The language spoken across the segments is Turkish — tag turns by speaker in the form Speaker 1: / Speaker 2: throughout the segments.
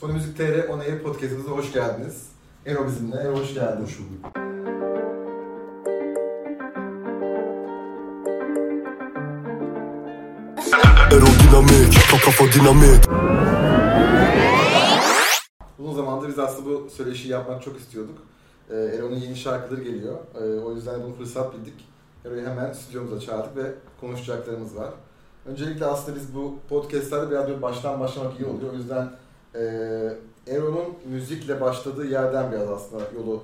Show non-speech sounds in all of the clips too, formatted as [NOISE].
Speaker 1: Sony Müzik TR On Air Podcast'ımıza hoş geldiniz. Ero bizimle. Ero hoş geldin.
Speaker 2: Hoş bulduk.
Speaker 3: Aerodinamik, kafa dinamit
Speaker 1: Uzun zamandır biz aslında bu söyleşiyi yapmak çok istiyorduk. Ee, Ero'nun yeni şarkıları geliyor. Ee, o yüzden bunu fırsat bildik. Ero'yu hemen stüdyomuza çağırdık ve konuşacaklarımız var. Öncelikle aslında biz bu podcastlerde biraz böyle baştan başlamak iyi oluyor. O yüzden e, Ero'nun müzikle başladığı yerden biraz aslında yolu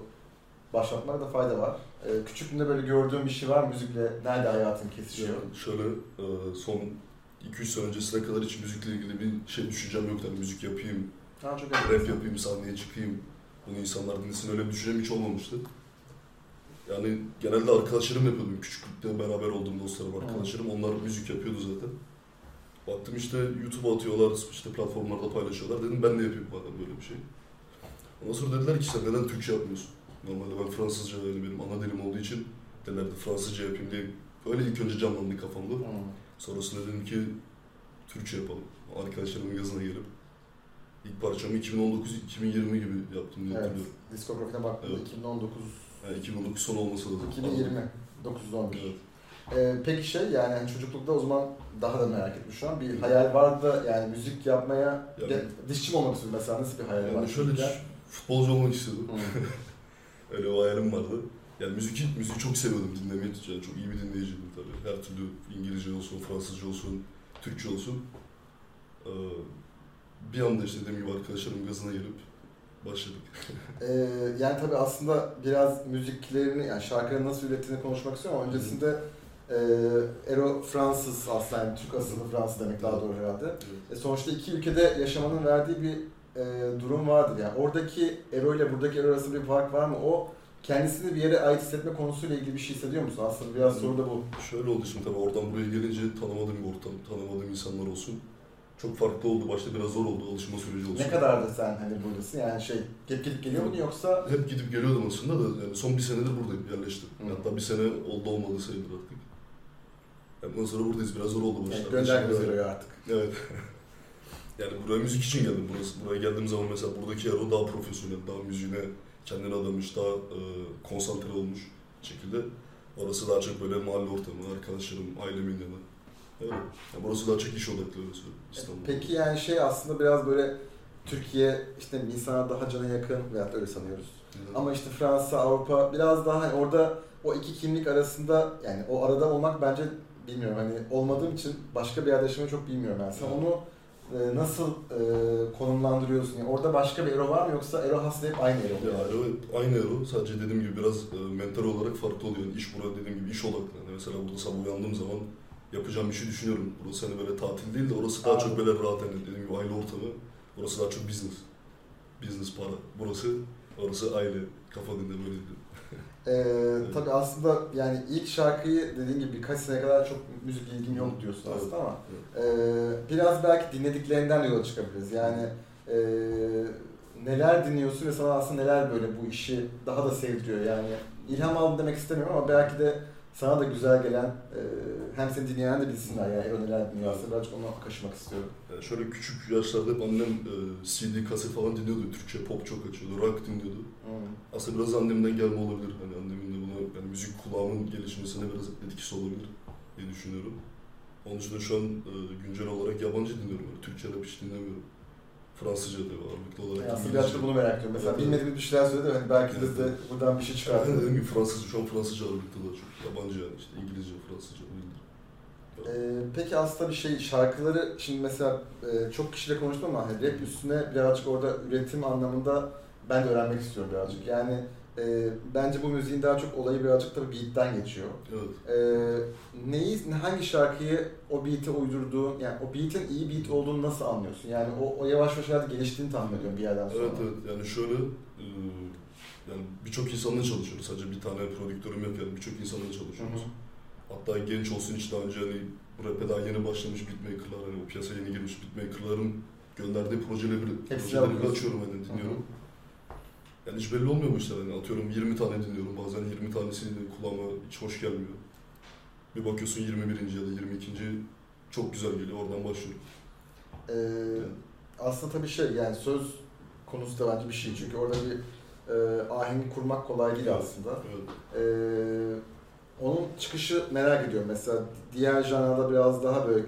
Speaker 1: başlatmakta fayda var. E, küçüklüğünde böyle gördüğün bir şey var müzikle nerede hayatın kesişiyor?
Speaker 2: Yani şöyle e, son 2-3 sene öncesine kadar hiç müzikle ilgili bir şey düşüncem yoktu. Hani müzik yapayım,
Speaker 1: Ha, çok
Speaker 2: rap yapayım, sahneye çıkayım. Bunu insanlar dinlesin öyle bir düşüncem hiç olmamıştı. Yani genelde arkadaşlarım yapıyordum. Küçüklükte beraber olduğum dostlarım, arkadaşlarım. Onlar müzik yapıyordu zaten. Baktım işte YouTube'a atıyorlar, işte platformlarda paylaşıyorlar. Dedim ben de yapayım madem böyle bir şey. Ondan sonra dediler ki sen neden Türkçe yapmıyorsun? Normalde ben Fransızca yani benim ana dilim olduğu için dediler de Fransızca yapayım diye. Öyle ilk önce canlandı kafamda.
Speaker 1: Hmm.
Speaker 2: Sonrasında dedim ki Türkçe yapalım. Arkadaşlarımın yazına gelip. İlk parçamı 2019-2020 gibi yaptım diye
Speaker 1: Evet.
Speaker 2: hatırlıyorum.
Speaker 1: Diskografine baktığımda
Speaker 2: Evet.
Speaker 1: 2019
Speaker 2: Yani 2019 son olması lazım.
Speaker 1: 2020 911.
Speaker 2: Evet.
Speaker 1: Ee, peki şey yani hani çocuklukta o zaman daha da merak etmiş şu an bir hayal vardı da yani müzik yapmaya
Speaker 2: Yani-
Speaker 1: ya, dişçi mi olmak istiyorsun mesela nasıl bir hayal var?
Speaker 2: Yani şöyle
Speaker 1: çocukken?
Speaker 2: futbolcu olmak istiyordum. [LAUGHS] Öyle bir hayalim vardı. Yani müzik, müziği çok seviyordum dinlemeyi. Yani çok iyi bir dinleyiciydim tabii. Her türlü İngilizce olsun, Fransızca olsun, Türkçe olsun. Ee, bir anda işte dediğim gibi arkadaşlarım gazına gelip başladık. [LAUGHS]
Speaker 1: Ee, yani tabii aslında biraz müziklerini yani şarkıları nasıl ürettiğini konuşmak istiyorum ama öncesinde e, Ero Fransız aslında yani Türk asıllı Fransız demek daha doğru herhalde. E, sonuçta iki ülkede yaşamanın verdiği bir e, durum vardır yani. Oradaki Ero ile buradaki Ero arasında bir fark var mı? O kendisini bir yere ait hissetme konusuyla ilgili bir şey hissediyor musun? Aslında biraz
Speaker 2: Hı.
Speaker 1: soru da bu.
Speaker 2: Şöyle oldu şimdi tabii oradan buraya gelince tanımadığım bir ortam, tanımadığım insanlar olsun. Çok farklı oldu. Başta biraz zor oldu alışma süreci olsun.
Speaker 1: Ne kadardır sen hani buradasın? Yani şey hep gidip geliyor musun yoksa
Speaker 2: Hep gidip geliyordum aslında da yani son bir senedir buradayım, yerleştim.
Speaker 1: Hı.
Speaker 2: Hatta bir sene oldu olmadı sayılır artık. Yani bundan sonra buradayız. Biraz zor oldu
Speaker 1: yani
Speaker 2: başlarda.
Speaker 1: göndermiyoruz Ero'yu artık?
Speaker 2: Evet. [LAUGHS] yani buraya müzik için geldim. Burası, buraya geldiğim zaman mesela buradaki Ero daha profesyonel, daha müziğine kendini adamış, daha e, konsantre olmuş şekilde. Orası daha çok böyle mahalle ortamı, arkadaşlarım, ailemin yanı. Öyle. Yani burası daha çok iş odaklı söyleyeyim İstanbul.
Speaker 1: Peki yani şey aslında biraz böyle Türkiye işte insana daha cana yakın da öyle sanıyoruz.
Speaker 2: Yani,
Speaker 1: Ama işte Fransa, Avrupa biraz daha hani orada o iki kimlik arasında yani o arada olmak bence bilmiyorum hani olmadığım için başka bir yerde yaşamayı çok bilmiyorum yani. Sen onu e, nasıl e, konumlandırıyorsun? Yani orada başka bir Ero var mı yoksa Ero aslında hep aynı Ero mu?
Speaker 2: Ya
Speaker 1: yani?
Speaker 2: Ero hep aynı Ero. Sadece dediğim gibi biraz e, mental olarak farklı oluyor. Yani iş burada dediğim gibi iş odaklı. Yani mesela burada sabah uyandığım zaman yapacağım işi düşünüyorum. Burası hani böyle tatil değil de orası daha çok
Speaker 1: Anladım.
Speaker 2: böyle rahat hani dediğim gibi aile ortamı. Burası daha çok business. Business para. Burası, orası aile. Kafa dinle böyle diyor.
Speaker 1: Ee, tabii aslında yani ilk şarkıyı dediğin gibi birkaç sene kadar çok müzik ilgim yok diyorsun
Speaker 2: Evet.
Speaker 1: aslında ama ee, biraz belki dinlediklerinden de yola çıkabiliriz. Yani ee, neler dinliyorsun ve sana aslında neler böyle bu işi daha da sevdiriyor yani ilham aldım demek istemiyorum ama belki de sana da güzel gelen ee, hem seni dinleyen de bilsinler yani Ero neler dinliyor aslında birazcık onu kaşımak istiyorum.
Speaker 2: Yani şöyle küçük yaşlarda hep annem e, CD, kaset falan dinliyordu. Türkçe pop çok açıyordu. Rock dinliyordu.
Speaker 1: Hmm.
Speaker 2: Aslında biraz annemden gelme olabilir. Hani annemin de buna yani müzik kulağımın gelişmesine biraz etkisi olabilir diye düşünüyorum. Onun dışında şu an e, güncel olarak yabancı dinliyorum. Türkçe rap hiç dinlemiyorum. Fransızca da ağırlıklı olarak.
Speaker 1: Yani aslında birazcık da bunu merak ediyorum. Mesela
Speaker 2: Evet.
Speaker 1: bilmediğimiz bir şeyler söyledi hani belki biz de buradan bir şey
Speaker 2: Yani
Speaker 1: çıkartırız.
Speaker 2: dediğim gibi Fransızca, şu an Fransızca ağırlıklı daha çok. Yabancı yani işte İngilizce, Fransızca değildir.
Speaker 1: Ee, peki aslında bir şey şarkıları şimdi mesela e, çok kişiyle konuştum ama hani rap üstüne birazcık orada üretim anlamında ben de öğrenmek istiyorum birazcık. Yani e, bence bu müziğin daha çok olayı birazcık tabii beat'ten geçiyor.
Speaker 2: Evet.
Speaker 1: E, neyi, hangi şarkıyı o beat'e uydurduğun, yani o beat'in iyi beat olduğunu nasıl anlıyorsun? Yani o, o yavaş yavaş herhalde geliştiğini tahmin ediyorum bir yerden sonra.
Speaker 2: Evet evet yani şöyle e, yani birçok insanla çalışıyoruz. Sadece bir tane prodüktörüm yok yani birçok insanla
Speaker 1: Hı
Speaker 2: çalışıyoruz.
Speaker 1: hı.
Speaker 2: Hatta genç olsun hiç daha önce hani rap'e daha yeni başlamış beatmaker'lar hani o piyasaya yeni girmiş beatmaker'ların gönderdiği projeleri, projeleri açıyorum hani dinliyorum. Yani hiç belli olmuyor işler hani atıyorum 20 tane dinliyorum bazen 20 tanesi de kulağıma hiç hoş gelmiyor. Bir bakıyorsun 21. ya da 22. çok güzel geliyor oradan başlıyorum.
Speaker 1: Ee, aslında tabii şey yani söz konusu da bence bir şey. Çünkü orada bir e, ahengi kurmak kolay değil aslında.
Speaker 2: Evet.
Speaker 1: E, onun çıkışı merak ediyorum. Mesela diğer janrada biraz daha böyle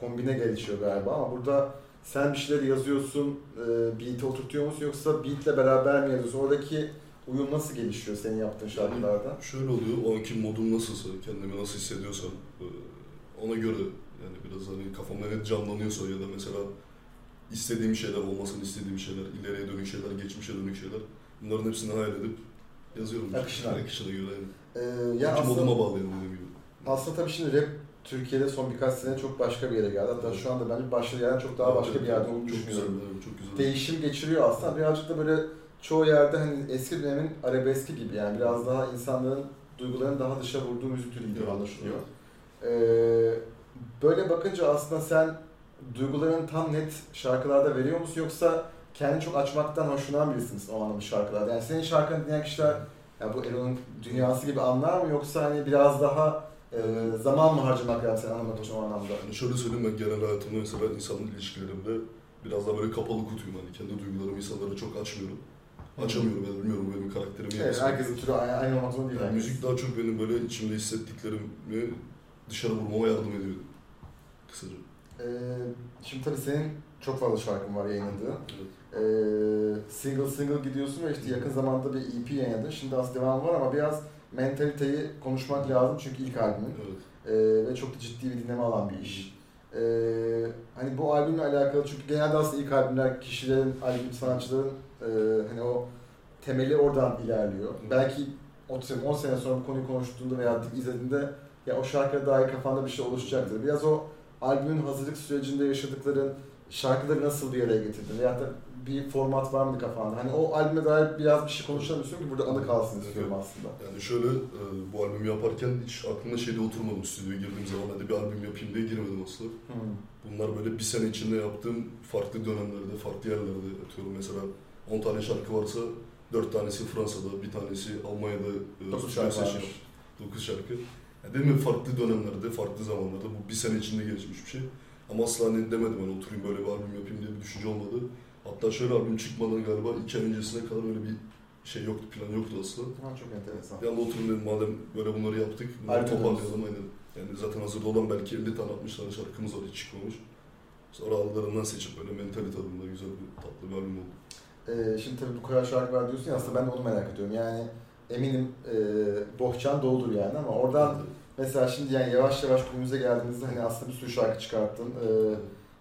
Speaker 1: kombine gelişiyor galiba ama burada sen bir şeyler yazıyorsun, e, beat'e oturtuyor musun yoksa beat'le beraber mi yazıyorsun? Oradaki uyum nasıl gelişiyor senin yaptığın şarkılarda?
Speaker 2: Şöyle oluyor, o anki modum nasılsa, kendimi nasıl hissediyorsam e, ona göre yani biraz hani kafamda ne canlanıyorsa ya da mesela istediğim şeyler, olmasını istediğim şeyler, ileriye dönük şeyler, geçmişe dönük şeyler bunların hepsini hayal edip yazıyorum.
Speaker 1: Akışına.
Speaker 2: Akışına göre yani.
Speaker 1: E,
Speaker 2: Ya
Speaker 1: aslında,
Speaker 2: moduma bağlıyorum dediğim gibi.
Speaker 1: aslında tabii şimdi rap Türkiye'de son birkaç sene çok başka bir yere geldi. Hatta şu anda bence başka yerden çok daha başka bir yerde olduğunu
Speaker 2: çok güzel,
Speaker 1: düşünüyorum.
Speaker 2: evet, çok güzel.
Speaker 1: değişim geçiriyor aslında. Birazcık da böyle çoğu yerde hani eski dönemin arabeski gibi yani biraz daha insanların duygularını daha dışa vurduğu müzik türü gibi anlaşılıyor. Ee, böyle bakınca aslında sen duygularını tam net şarkılarda veriyor musun yoksa kendini çok açmaktan hoşlanan birisiniz o anlamda şarkılarda? Yani senin şarkını dinleyen kişiler ya bu Elo'nun dünyası gibi anlar mı yoksa hani biraz daha e, zaman mı harcamak lazım seni anlamak için o anlamda?
Speaker 2: Yani şöyle söyleyeyim ben genel hayatımda mesela insan ilişkilerimde biraz daha böyle kapalı kutuyum hani kendi duygularımı insanlara çok açmıyorum. Açamıyorum yani bilmiyorum benim karakterim
Speaker 1: Evet,
Speaker 2: yani.
Speaker 1: herkesin türü aynı, aynı olmak zorunda değil.
Speaker 2: Yani
Speaker 1: herkes.
Speaker 2: müzik daha çok benim böyle içimde hissettiklerimi dışarı vurmama yardım ediyor. Kısaca.
Speaker 1: Ee, şimdi tabii senin çok fazla şarkın var yayınladığın.
Speaker 2: Evet.
Speaker 1: Ee, single single gidiyorsun ve işte yakın zamanda bir EP yayınladın. Şimdi az devam var ama biraz mentaliteyi konuşmak lazım çünkü ilk albümün.
Speaker 2: Evet.
Speaker 1: Ee, ve çok da ciddi bir dinleme alan bir iş. Ee, hani bu albümle alakalı çünkü genelde aslında ilk albümler kişilerin, albüm sanatçıların e, hani o temeli oradan ilerliyor. Belki 10 sene, 10 sene sonra bu konuyu konuştuğunda veya izlediğinde ya o şarkıya dair kafanda bir şey oluşacaktır. Biraz o albümün hazırlık sürecinde yaşadıkların şarkıları nasıl bir araya getirdin? Veyahut da bir format var mı kafanda? Hani o albüme dair biraz bir şey konuşalım istiyorum ki burada anı kalsın istiyorum aslında.
Speaker 2: Yani şöyle e, bu albümü yaparken hiç aklıma şeyde oturmadım stüdyoya girdiğim zaman hadi bir albüm yapayım diye girmedim asla. Bunlar böyle bir sene içinde yaptığım farklı dönemlerde, farklı yerlerde atıyorum. Mesela 10 tane şarkı varsa 4 tanesi Fransa'da, bir tanesi Almanya'da e,
Speaker 1: 9
Speaker 2: stüdyo
Speaker 1: şarkı var.
Speaker 2: 9 şarkı. Yani değil mi farklı dönemlerde, farklı zamanlarda bu bir sene içinde gelişmiş bir şey. Ama asla hani demedim hani oturayım böyle bir albüm yapayım diye bir düşünce olmadı. Hatta şöyle albüm çıkmadan galiba iki ay öncesine kadar öyle bir şey yoktu, plan yoktu asla.
Speaker 1: Ha, çok enteresan.
Speaker 2: Bir anda oturun dedim madem böyle bunları yaptık, bunları
Speaker 1: Albüm
Speaker 2: toparlayalım aynen. Yani zaten hazırda olan belki 50 tane 60 tane şarkımız var hiç çıkmamış. Sonra aralarından seçip böyle mentalite adında güzel bir tatlı bir albüm oldu.
Speaker 1: Ee, şimdi tabii bu kadar şarkı var diyorsun ya aslında ben de onu merak ediyorum. Yani eminim e, bohçan doludur yani ama oradan mesela şimdi yani yavaş yavaş günümüze geldiğimizde hani aslında bir sürü şarkı çıkarttın. Ee,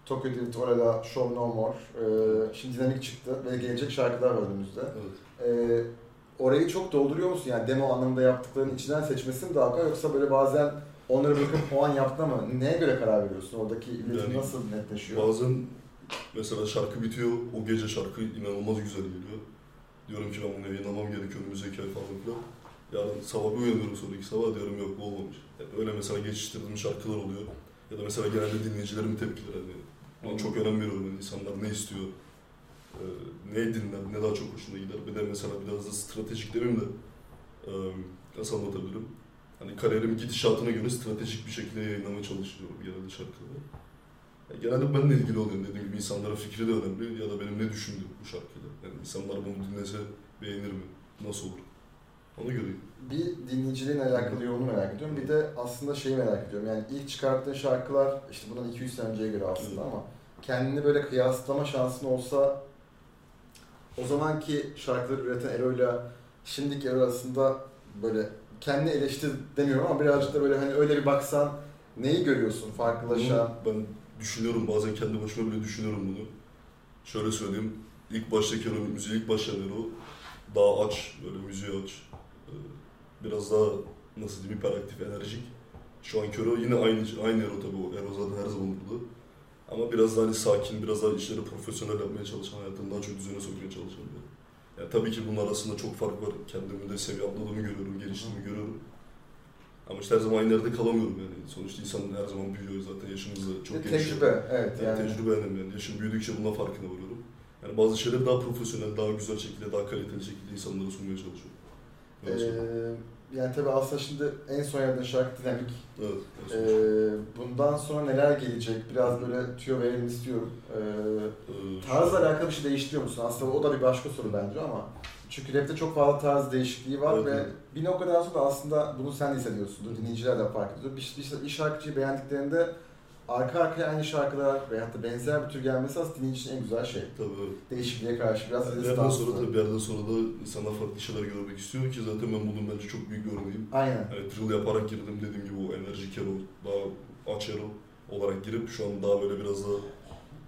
Speaker 1: Tokyo Drift, Orala, Show No More. Ee, şimdi dinamik çıktı ve gelecek şarkılar var önümüzde.
Speaker 2: Evet.
Speaker 1: Ee, orayı çok dolduruyor musun? Yani demo anlamında yaptıkların içinden seçmesi mi daha kolay yoksa böyle bazen onları bırakıp o an yaptın ama neye göre karar veriyorsun? Oradaki iletim
Speaker 2: Yani
Speaker 1: nasıl netleşiyor?
Speaker 2: Bazen mesela şarkı bitiyor, o gece şarkı inanılmaz güzel geliyor. Diyorum ki ben bunu yayınlamam gerekiyor önümüzdeki ay falan filan. Yarın sabah bir uyanıyorum sonraki sabah diyorum yok bu olmamış. Yani öyle mesela geçiştirdiğim şarkılar oluyor. Ya da mesela genelde dinleyicilerimin tepkileri hani. Buna çok önem veriyorum yani insanlar ne istiyor, e, ne dinler, ne daha çok hoşuna gider. Bir de mesela biraz da stratejik demeyeyim de e, nasıl anlatabilirim? Hani kariyerim gidişatına göre stratejik bir şekilde yayınlamaya çalışıyorum genelde şarkıları. Ya genelde benimle ilgili oluyor dediğim gibi insanların fikri de önemli ya da benim ne düşündüğüm bu şarkıyla. Yani insanlar bunu dinlese beğenir mi? Nasıl olur? Ona göre.
Speaker 1: Bir dinleyiciliğin alakalı yolunu merak ediyorum. Bir de aslında şeyi merak ediyorum. Yani ilk çıkarttığın şarkılar işte bundan 200 sene önceye göre aslında ama kendini böyle kıyaslama şansın olsa o zamanki şarkıları üreten Ero'yla şimdiki Ero arasında böyle kendi eleştir demiyorum ama birazcık da böyle hani öyle bir baksan neyi görüyorsun farklılaşan?
Speaker 2: Bunu ben düşünüyorum bazen kendi başıma bile düşünüyorum bunu. Şöyle söyleyeyim. İlk baştaki o müziği ilk başlayan o daha aç, böyle müziği aç. Biraz daha nasıl diyeyim hiperaktif, enerjik. Şu anki Ero yine aynı aynı Ero tabii o. Ero zaten her zaman burada. Ama biraz daha hani sakin, biraz daha işleri profesyonel yapmaya çalışan, hayatını daha çok düzene sokmaya çalışan biri. Yani tabii ki bunun arasında çok fark var. Kendimi de seviye atladığımı görüyorum, geliştiğimi görüyorum. Ama işte her zaman aynı yerde kalamıyorum yani. Sonuçta insan her zaman büyüyor zaten yaşımızda çok
Speaker 1: Bir
Speaker 2: gelişiyor.
Speaker 1: tecrübe, evet
Speaker 2: Yani
Speaker 1: yani.
Speaker 2: tecrübe önemli yani. Yaşım büyüdükçe bundan farkına varıyorum. Yani bazı şeyleri daha profesyonel, daha güzel şekilde, daha kaliteli şekilde insanlara sunmaya çalışıyorum.
Speaker 1: Ee,
Speaker 2: Öyle söyleyeyim.
Speaker 1: yani tabii aslında şimdi en son yaptığın şarkı dinamik.
Speaker 2: Evet.
Speaker 1: Ee, bundan sonra neler gelecek? Biraz böyle tüyo verelim istiyorum. Ee,
Speaker 2: Ee,
Speaker 1: tarzla alakalı bir şey değiştiriyor musun? Aslında o da bir başka soru bence ama. Çünkü rapte çok fazla tarz değişikliği var
Speaker 2: Evet,
Speaker 1: ve bir noktadan sonra da aslında bunu sen de hissediyorsundur. Dinleyiciler de fark ediyor. Bir, bir, bir şarkıcıyı beğendiklerinde arka arkaya aynı şarkılar veyahut da benzer bir tür gelmesi aslında dinleyici için en güzel şey.
Speaker 2: Tabii.
Speaker 1: Değişikliğe karşı biraz
Speaker 2: Bir yerden sonra tabii bir yerden sonra da insanlar farklı şeyler görmek istiyor ki zaten ben bunun bence çok büyük bir örneğiyim.
Speaker 1: Aynen.
Speaker 2: Yani drill yaparak girdim dediğim gibi o enerjik hero, daha aç olarak girip şu an daha böyle biraz da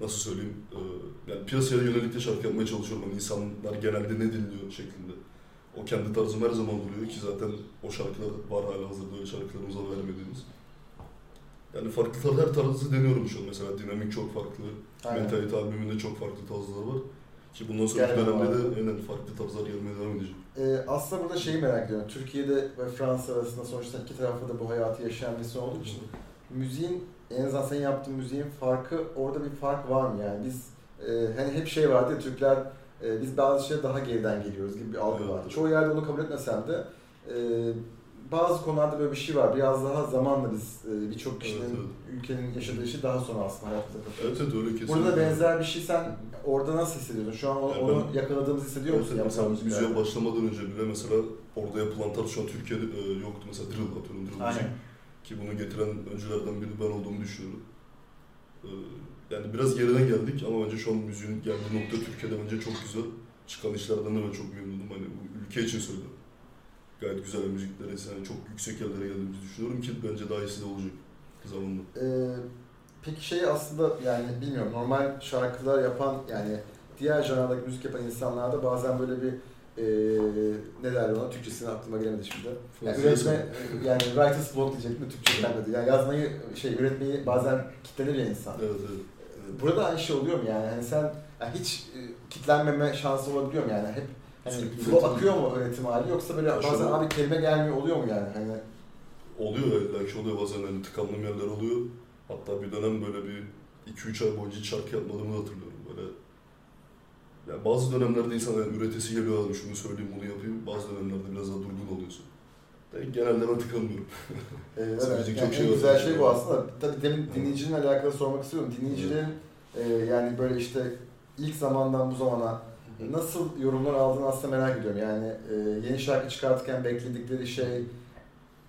Speaker 2: nasıl söyleyeyim e, yani piyasaya yönelik de şarkı yapmaya çalışıyorum. Yani insanlar genelde ne dinliyor şeklinde. O kendi tarzım her zaman duruyor ki zaten o şarkılar var hala hazırda öyle şarkılarımıza vermediğimiz. Yani farklı tar- her tarzı deniyorum şu an. Mesela dinamik çok farklı,
Speaker 1: Aynen.
Speaker 2: Mentalite albümünde çok farklı tarzlar var. Ki bundan sonraki
Speaker 1: Gelmeye
Speaker 2: dönemde de aynen farklı tarzlar gelmeye devam edecek.
Speaker 1: Ee, aslında burada şeyi merak ediyorum. Türkiye'de ve Fransa arasında sonuçta iki tarafta da bu hayatı yaşayan birisi olduğu için müziğin en azından senin yaptığın müziğin farkı orada bir fark var mı yani biz e, hani hep şey vardı ya Türkler e, biz bazı şeyler daha geriden geliyoruz gibi bir algı
Speaker 2: Evet.
Speaker 1: vardı. Çoğu yerde onu kabul etmesem de e, bazı konularda böyle bir şey var. Biraz daha zamanla biz e, birçok kişinin
Speaker 2: Evet,
Speaker 1: ülkenin yaşadığı şey daha sonra aslında hayatımıza katıyoruz.
Speaker 2: Evet evet öyle kesinlikle.
Speaker 1: Burada da benzer bir şey sen orada nasıl hissediyorsun? Şu an o-
Speaker 2: Yani
Speaker 1: onu yakaladığımızı hissediyor musun?
Speaker 2: Evet, mesela müziğe
Speaker 1: müziklerde?
Speaker 2: başlamadan önce bile mesela orada yapılan tarz şu an Türkiye'de e, yoktu. Mesela drill atıyorum drill müzik.
Speaker 1: Aynen.
Speaker 2: Ki bunu getiren öncülerden biri ben olduğumu düşünüyorum. E, yani biraz geriden geldik ama bence şu an müziğin geldiği nokta Türkiye'de bence çok güzel. Çıkan işlerden de ben çok memnunum. Hani bu ülke için söylüyorum. Gayet güzel müziklere, yani çok yüksek yerlere geldiğimizi düşünüyorum ki bence daha iyisi de olacak zamanla.
Speaker 1: Ee, peki şey aslında yani bilmiyorum normal şarkılar yapan yani diğer janrdaki müzik yapan insanlarda bazen böyle bir e, ne derler ona Türkçesini aklıma gelemedi şimdi. Yani üretme yani writer's block diyecektim Türkçe gelmedi. Yani yazmayı şey üretmeyi bazen kitlenir ya insan.
Speaker 2: Evet evet.
Speaker 1: Burada aynı şey oluyor mu yani? Hani sen yani hiç e, kitlenmeme şansı olabiliyor mu yani? Hep hani flow akıyor mu öğretim hali yoksa böyle bazen abi kelime gelmiyor oluyor mu yani? Hani
Speaker 2: Oluyor illa ki oluyor bazen hani tıkandığım yerler oluyor. Hatta bir dönem böyle bir 2-3 ay boyunca hiç şarkı yapmadığımı hatırlıyorum. Böyle yani bazı dönemlerde insan yani üretesi geliyor abi şunu söyleyeyim bunu yapayım. Bazı dönemlerde biraz daha durgun oluyorsun. De, genelde ben tıkanmıyorum. [LAUGHS]
Speaker 1: Ee, evet,
Speaker 2: Söyleyecek
Speaker 1: yani
Speaker 2: çok şey
Speaker 1: en güzel şey bu aslında. Tabii demin dinleyicinin alakalı sormak istiyorum. Dinleyicilerin e, yani böyle işte ilk zamandan bu zamana nasıl yorumlar aldığını aslında merak ediyorum. Yani e, yeni şarkı çıkartırken bekledikleri şey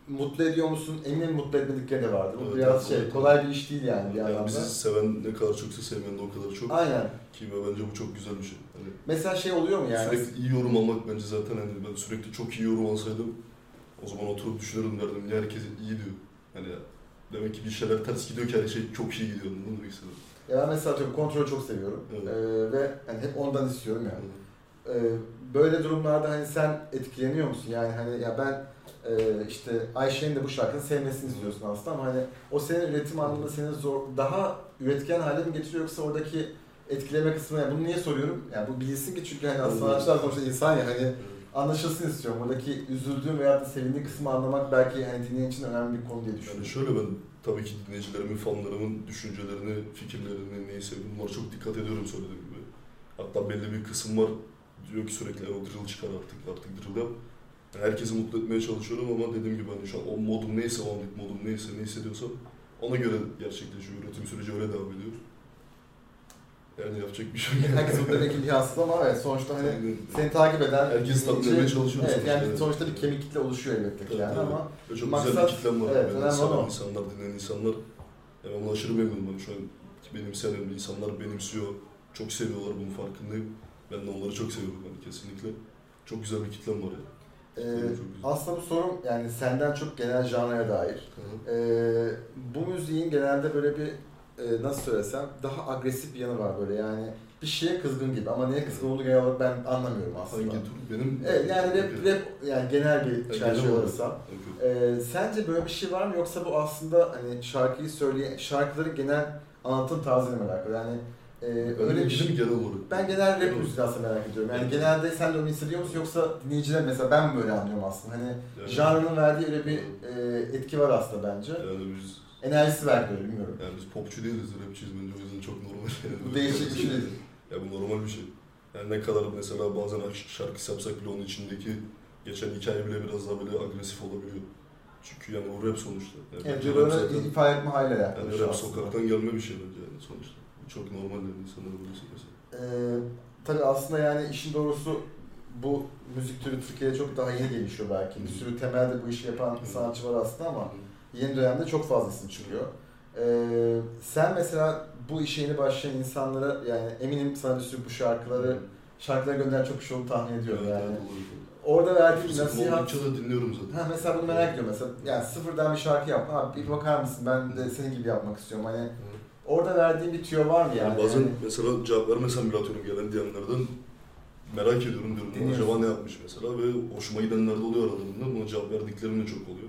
Speaker 1: mutlu ediyor musun? Eminim mutlu etmedikleri de vardır. Bu
Speaker 2: Evet,
Speaker 1: biraz
Speaker 2: evet,
Speaker 1: şey
Speaker 2: evet.
Speaker 1: kolay bir iş değil yani bir
Speaker 2: Yani
Speaker 1: anlamda.
Speaker 2: bizi seven ne kadar çoksa sevmeyen de o kadar çok.
Speaker 1: Aynen.
Speaker 2: Ki bence bu çok güzel bir şey. Hani
Speaker 1: Mesela şey oluyor mu yani?
Speaker 2: sürekli iyi yorum almak bence zaten hani ben sürekli çok iyi yorum alsaydım o zaman oturup düşünürüm derdim niye herkes iyi diyor. Hani demek ki bir şeyler ters gidiyor ki her şey çok iyi gidiyor. Mı demek istedim?
Speaker 1: Ya ben mesela atıyorum kontrolü çok seviyorum.
Speaker 2: Evet.
Speaker 1: Ee, ve hani hep ondan istiyorum yani. Ee, böyle durumlarda hani sen etkileniyor musun? Yani hani ya ben e, işte Ayşe'nin de bu şarkını sevmesini istiyorsun aslında ama hani o senin üretim anlamında seni zor, daha üretken hale mi getiriyor yoksa oradaki etkileme kısmı yani bunu niye soruyorum? Yani bu bilinsin ki çünkü hani
Speaker 2: Evet.
Speaker 1: sanatçılar sonuçta insan ya hani
Speaker 2: Evet.
Speaker 1: anlaşılsın istiyorum. Buradaki üzüldüğüm veya da sevindiğim kısmı anlamak belki hani dinleyen için önemli bir konu diye
Speaker 2: Yani
Speaker 1: düşünüyorum.
Speaker 2: şöyle ben tabii ki dinleyicilerimin, fanlarımın düşüncelerini, fikirlerini, neyi sevdiğini bunlara çok dikkat ediyorum söylediğim gibi. Hatta belli bir kısım var diyor ki sürekli o drill çıkar artık, artık drill yap. Herkesi mutlu etmeye çalışıyorum ama dediğim gibi hani şu an o modum neyse, o modum neyse, ne hissediyorsam ona göre gerçekleşiyor. Üretim süreci öyle devam ediyor. Yani yapacak bir şey yok.
Speaker 1: Herkes mutlu etmek imkansız ama evet sonuçta hani
Speaker 2: Yani
Speaker 1: seni takip eden
Speaker 2: Herkes tatmin
Speaker 1: dinleyici-
Speaker 2: etmeye çalışıyoruz
Speaker 1: Evet
Speaker 2: sonuçta,
Speaker 1: yani
Speaker 2: evet.
Speaker 1: sonuçta bir kemik kitle oluşuyor elbette ki yani ama
Speaker 2: Ve çok
Speaker 1: Maksat-
Speaker 2: güzel bir kitlem var.
Speaker 1: evet,
Speaker 2: yani. Seven insanlar, dinleyen insanlar. Yani ben buna aşırı memnunum. Yani şu an benim seven insanlar benimsiyor. Çok seviyorlar bunun farkındayım. Ben de onları çok seviyorum yani kesinlikle. Çok güzel bir kitlem var yani.
Speaker 1: e,
Speaker 2: güzel.
Speaker 1: aslında bu sorum yani senden çok genel janraya dair.
Speaker 2: Hı hı.
Speaker 1: E, bu müziğin genelde böyle bir e, nasıl söylesem daha agresif bir yanı var böyle yani bir şeye kızgın gibi ama neye kızgın olduğunu genel olarak ben anlamıyorum aslında.
Speaker 2: Hangi tür? Benim...
Speaker 1: Evet yani rap, rap yani genel bir çerçeve.
Speaker 2: Okey.
Speaker 1: E, sence böyle bir şey var mı yoksa bu aslında hani şarkıyı söyleyen şarkıların genel anlatım tarzıyla mı alakalı yani e,
Speaker 2: Ben
Speaker 1: öyle bir şey.
Speaker 2: genel olarak.
Speaker 1: Ben genel rap müziği aslında merak ediyorum. Yani
Speaker 2: Evet.
Speaker 1: genelde sen de onu hissediyor musun yoksa dinleyiciler mesela ben mi böyle anlıyorum aslında? Hani
Speaker 2: Yani-
Speaker 1: janrının verdiği öyle bir e, etki var aslında bence.
Speaker 2: Yani biz,
Speaker 1: Enerjisi öyle bilmiyorum.
Speaker 2: yani biz popçu değiliz, rapçiyiz bence o yüzden çok normal.
Speaker 1: Bu değişik bir şey değil.
Speaker 2: Ya bu normal bir şey. Yani ne kadar mesela bazen şarkı yapsak bile onun içindeki geçen hikaye bile biraz daha böyle agresif olabiliyor. Çünkü yani o rap sonuçta. Yani
Speaker 1: Evet,
Speaker 2: rap zaten-
Speaker 1: ifade etme haliyle alakalı.
Speaker 2: yani rap
Speaker 1: aslında.
Speaker 2: sokaktan gelme bir şey bence yani sonuçta. Çok normal yani insanların bunu söylemesi.
Speaker 1: Ee, tabii aslında yani işin doğrusu bu müzik türü Türkiye'de çok daha yeni gelişiyor belki. Bir sürü temelde bu işi yapan sanatçı var aslında ama yeni dönemde çok fazlasını çıkıyor. Ee, sen mesela bu işe yeni başlayan insanlara yani eminim sana bir sürü bu şarkıları şarkılara gönderen çok kişi olduğunu tahmin ediyorum
Speaker 2: Evet,
Speaker 1: yani.
Speaker 2: evet.
Speaker 1: Orada verdiğin
Speaker 2: Fırsatım
Speaker 1: nasihat
Speaker 2: da dinliyorum zaten.
Speaker 1: Ha mesela bunu merak ediyorum mesela yani sıfırdan bir şarkı yap abi bir bakar mısın ben de senin gibi yapmak istiyorum hani orada verdiğin bir tüyo var mı yani?
Speaker 2: Yani bazen
Speaker 1: Yani
Speaker 2: mesela cevap vermesem bile atıyorum gelen diyenlerden merak ediyorum diyorum. Acaba ne yapmış mesela ve hoşuma gidenler de oluyor aralarında. Buna cevap verdiklerim de çok oluyor.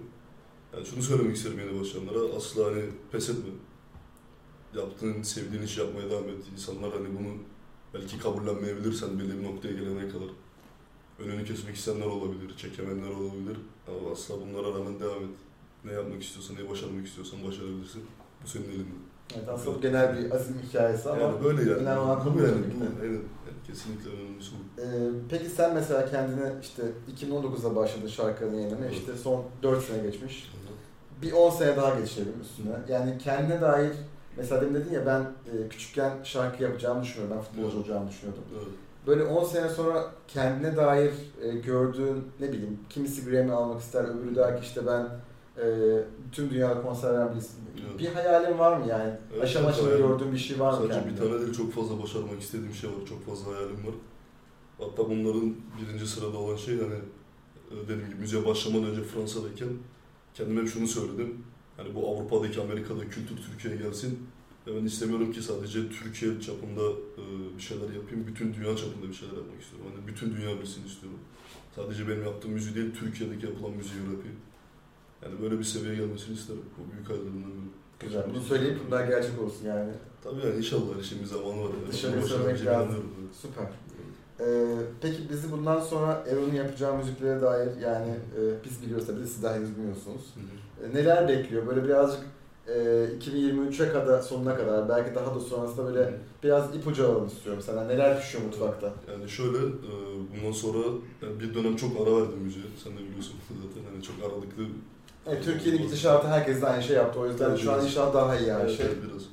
Speaker 2: Yani şunu söylemek isterim yeni başlayanlara. Asla hani pes etme. Yaptığın, sevdiğin işi yapmaya devam et. İnsanlar hani bunu belki kabullenmeyebilirsen belli bir noktaya gelene kadar. Önünü kesmek isteyenler olabilir, çekemenler olabilir. Ama asla bunlara rağmen devam et. Ne yapmak istiyorsan, ne başarmak istiyorsan başarabilirsin. Bu senin elinde.
Speaker 1: evet, aslında bu genel bir azim hikayesi ama
Speaker 2: Yani böyle yani.
Speaker 1: önemli olan konu
Speaker 2: yani. Yani kesinlikle önemlisi bu.
Speaker 1: Ee, peki sen mesela kendine işte 2019'da başladın şarkılarını yayınlamaya
Speaker 2: Evet.
Speaker 1: işte son 4 sene geçmiş. Bir 10 sene daha geçelim üstüne. Yani kendine dair mesela demin dedin ya ben e, küçükken şarkı yapacağımı düşünüyordum. Ben futbolcu
Speaker 2: Evet.
Speaker 1: olacağımı düşünüyordum.
Speaker 2: Evet.
Speaker 1: Böyle 10 sene sonra kendine dair e, gördüğün ne bileyim kimisi Grammy almak ister öbürü der ki işte ben e, tüm dünyada konser veren birisiyim.
Speaker 2: Evet.
Speaker 1: Bir hayalin var mı yani?
Speaker 2: Evet,
Speaker 1: aşama aşama
Speaker 2: hayalim.
Speaker 1: gördüğün bir şey var mı
Speaker 2: Sadece
Speaker 1: kendinde?
Speaker 2: bir tane değil çok fazla başarmak istediğim şey var. Çok fazla hayalim var. Hatta bunların birinci sırada olan şey hani e, dediğim gibi müziğe başlamadan önce Fransa'dayken kendime hep şunu söyledim. Hani bu Avrupa'daki, Amerika'da kültür Türkiye'ye gelsin. Ve ben istemiyorum ki sadece Türkiye çapında e, bir şeyler yapayım. Bütün dünya çapında bir şeyler yapmak istiyorum. Hani bütün dünya bilsin istiyorum. Sadece benim yaptığım müziği değil, Türkiye'deki yapılan müziği yapayım. Yani böyle bir seviyeye gelmesini isterim. Bu büyük hayallerimden biri.
Speaker 1: Güzel. Bunu söyleyip bunlar gerçek olsun yani.
Speaker 2: Tabii yani inşallah bir zamanı var. Yani. Başarı
Speaker 1: söylemek lazım. Süper. Ee, peki bizi bundan sonra Erol'un yapacağı müziklere dair yani e, biz biliyoruz tabii siz daha henüz bilmiyorsunuz.
Speaker 2: Hı hı.
Speaker 1: E, neler bekliyor? Böyle birazcık e, 2023'e kadar sonuna kadar belki daha da sonrasında böyle biraz ipucu alalım istiyorum sana. Neler pişiyor mutfakta?
Speaker 2: Yani şöyle, e, bundan sonra yani bir dönem çok ara verdim müziğe. Sen de biliyorsun [LAUGHS] zaten hani çok aralıklı.
Speaker 1: Evet, Türkiye'nin gidişatı herkes de aynı şey yaptı. O yüzden
Speaker 2: Evet,
Speaker 1: şu an inşallah daha iyi yani.
Speaker 2: Evet,
Speaker 1: Şey,
Speaker 2: biraz.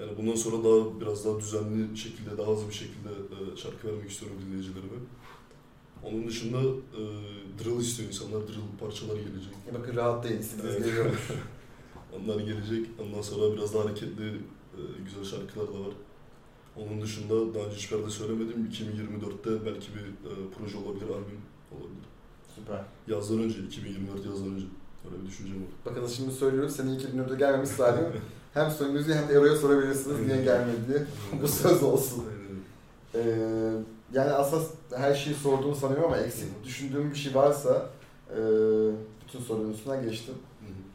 Speaker 2: Yani bundan sonra daha biraz daha düzenli şekilde, daha hızlı bir şekilde e, şarkı vermek istiyorum dinleyicilerime. Onun dışında e, drill istiyor insanlar, drill parçalar gelecek.
Speaker 1: bakın rahatlayın, istediğiniz
Speaker 2: Evet.
Speaker 1: geliyormuş. [LAUGHS]
Speaker 2: Onlar gelecek. Ondan sonra biraz daha hareketli, e, güzel şarkılar da var. Onun dışında daha önce hiçbir yerde söylemedim. 2024'te belki bir e, proje olabilir, albüm olabilir.
Speaker 1: Süper.
Speaker 2: Yazdan önce, 2024 yazdan önce. Öyle bir düşüncem var.
Speaker 1: Bakın şimdi söylüyoruz. Senin 2024'de gelmemiz salim. [LAUGHS] hem sorunuzu hem de Erol'a sorabilirsiniz niye gelmedi diye. Bu söz olsun. Ee, yani asas her şeyi sorduğunu sanıyorum ama eksik düşündüğüm bir şey varsa e, bütün sorunun üstüne geçtim.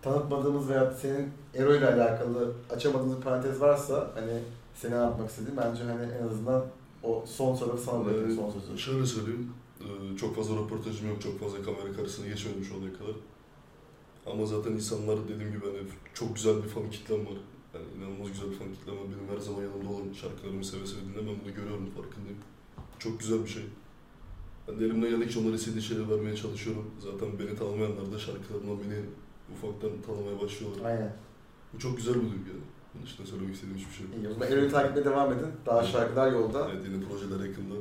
Speaker 1: Tanıtmadığımız veya senin Ero ile alakalı açamadığımız bir parantez varsa hani seni anlatmak istediğim bence hani en azından o son soru sana bırakayım son sözü.
Speaker 2: Şöyle söyleyeyim, e, çok fazla röportajım yok, çok fazla kamera karşısına geçmedim şu ana kadar. Ama zaten insanlar dediğim gibi hani çok güzel bir fan kitlem var. Yani inanılmaz güzel bir fan kitlem var. Benim her zaman yanımda olan şarkılarımı seve seve dinlemem bunu görüyorum, farkındayım. Çok güzel bir şey. Ben de elimden geldikçe onlara istediği şeyleri vermeye çalışıyorum. Zaten beni tanımayanlar da şarkılarımla beni ufaktan tanımaya başlıyorlar.
Speaker 1: Aynen.
Speaker 2: Bu çok güzel bir duygu yani. Bunun dışında söylemek istediğim hiçbir şey yok.
Speaker 1: İyi o zaman Ero'yu takip etmeye devam edin. Daha şarkılar yolda.
Speaker 2: Evet yeni projeler yakında.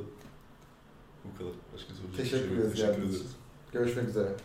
Speaker 2: Bu kadar. Başka söyleyecek bir
Speaker 1: Teşekkür
Speaker 2: şey yok.
Speaker 1: ederiz
Speaker 2: Teşekkür ederiz.
Speaker 1: Görüşmek üzere.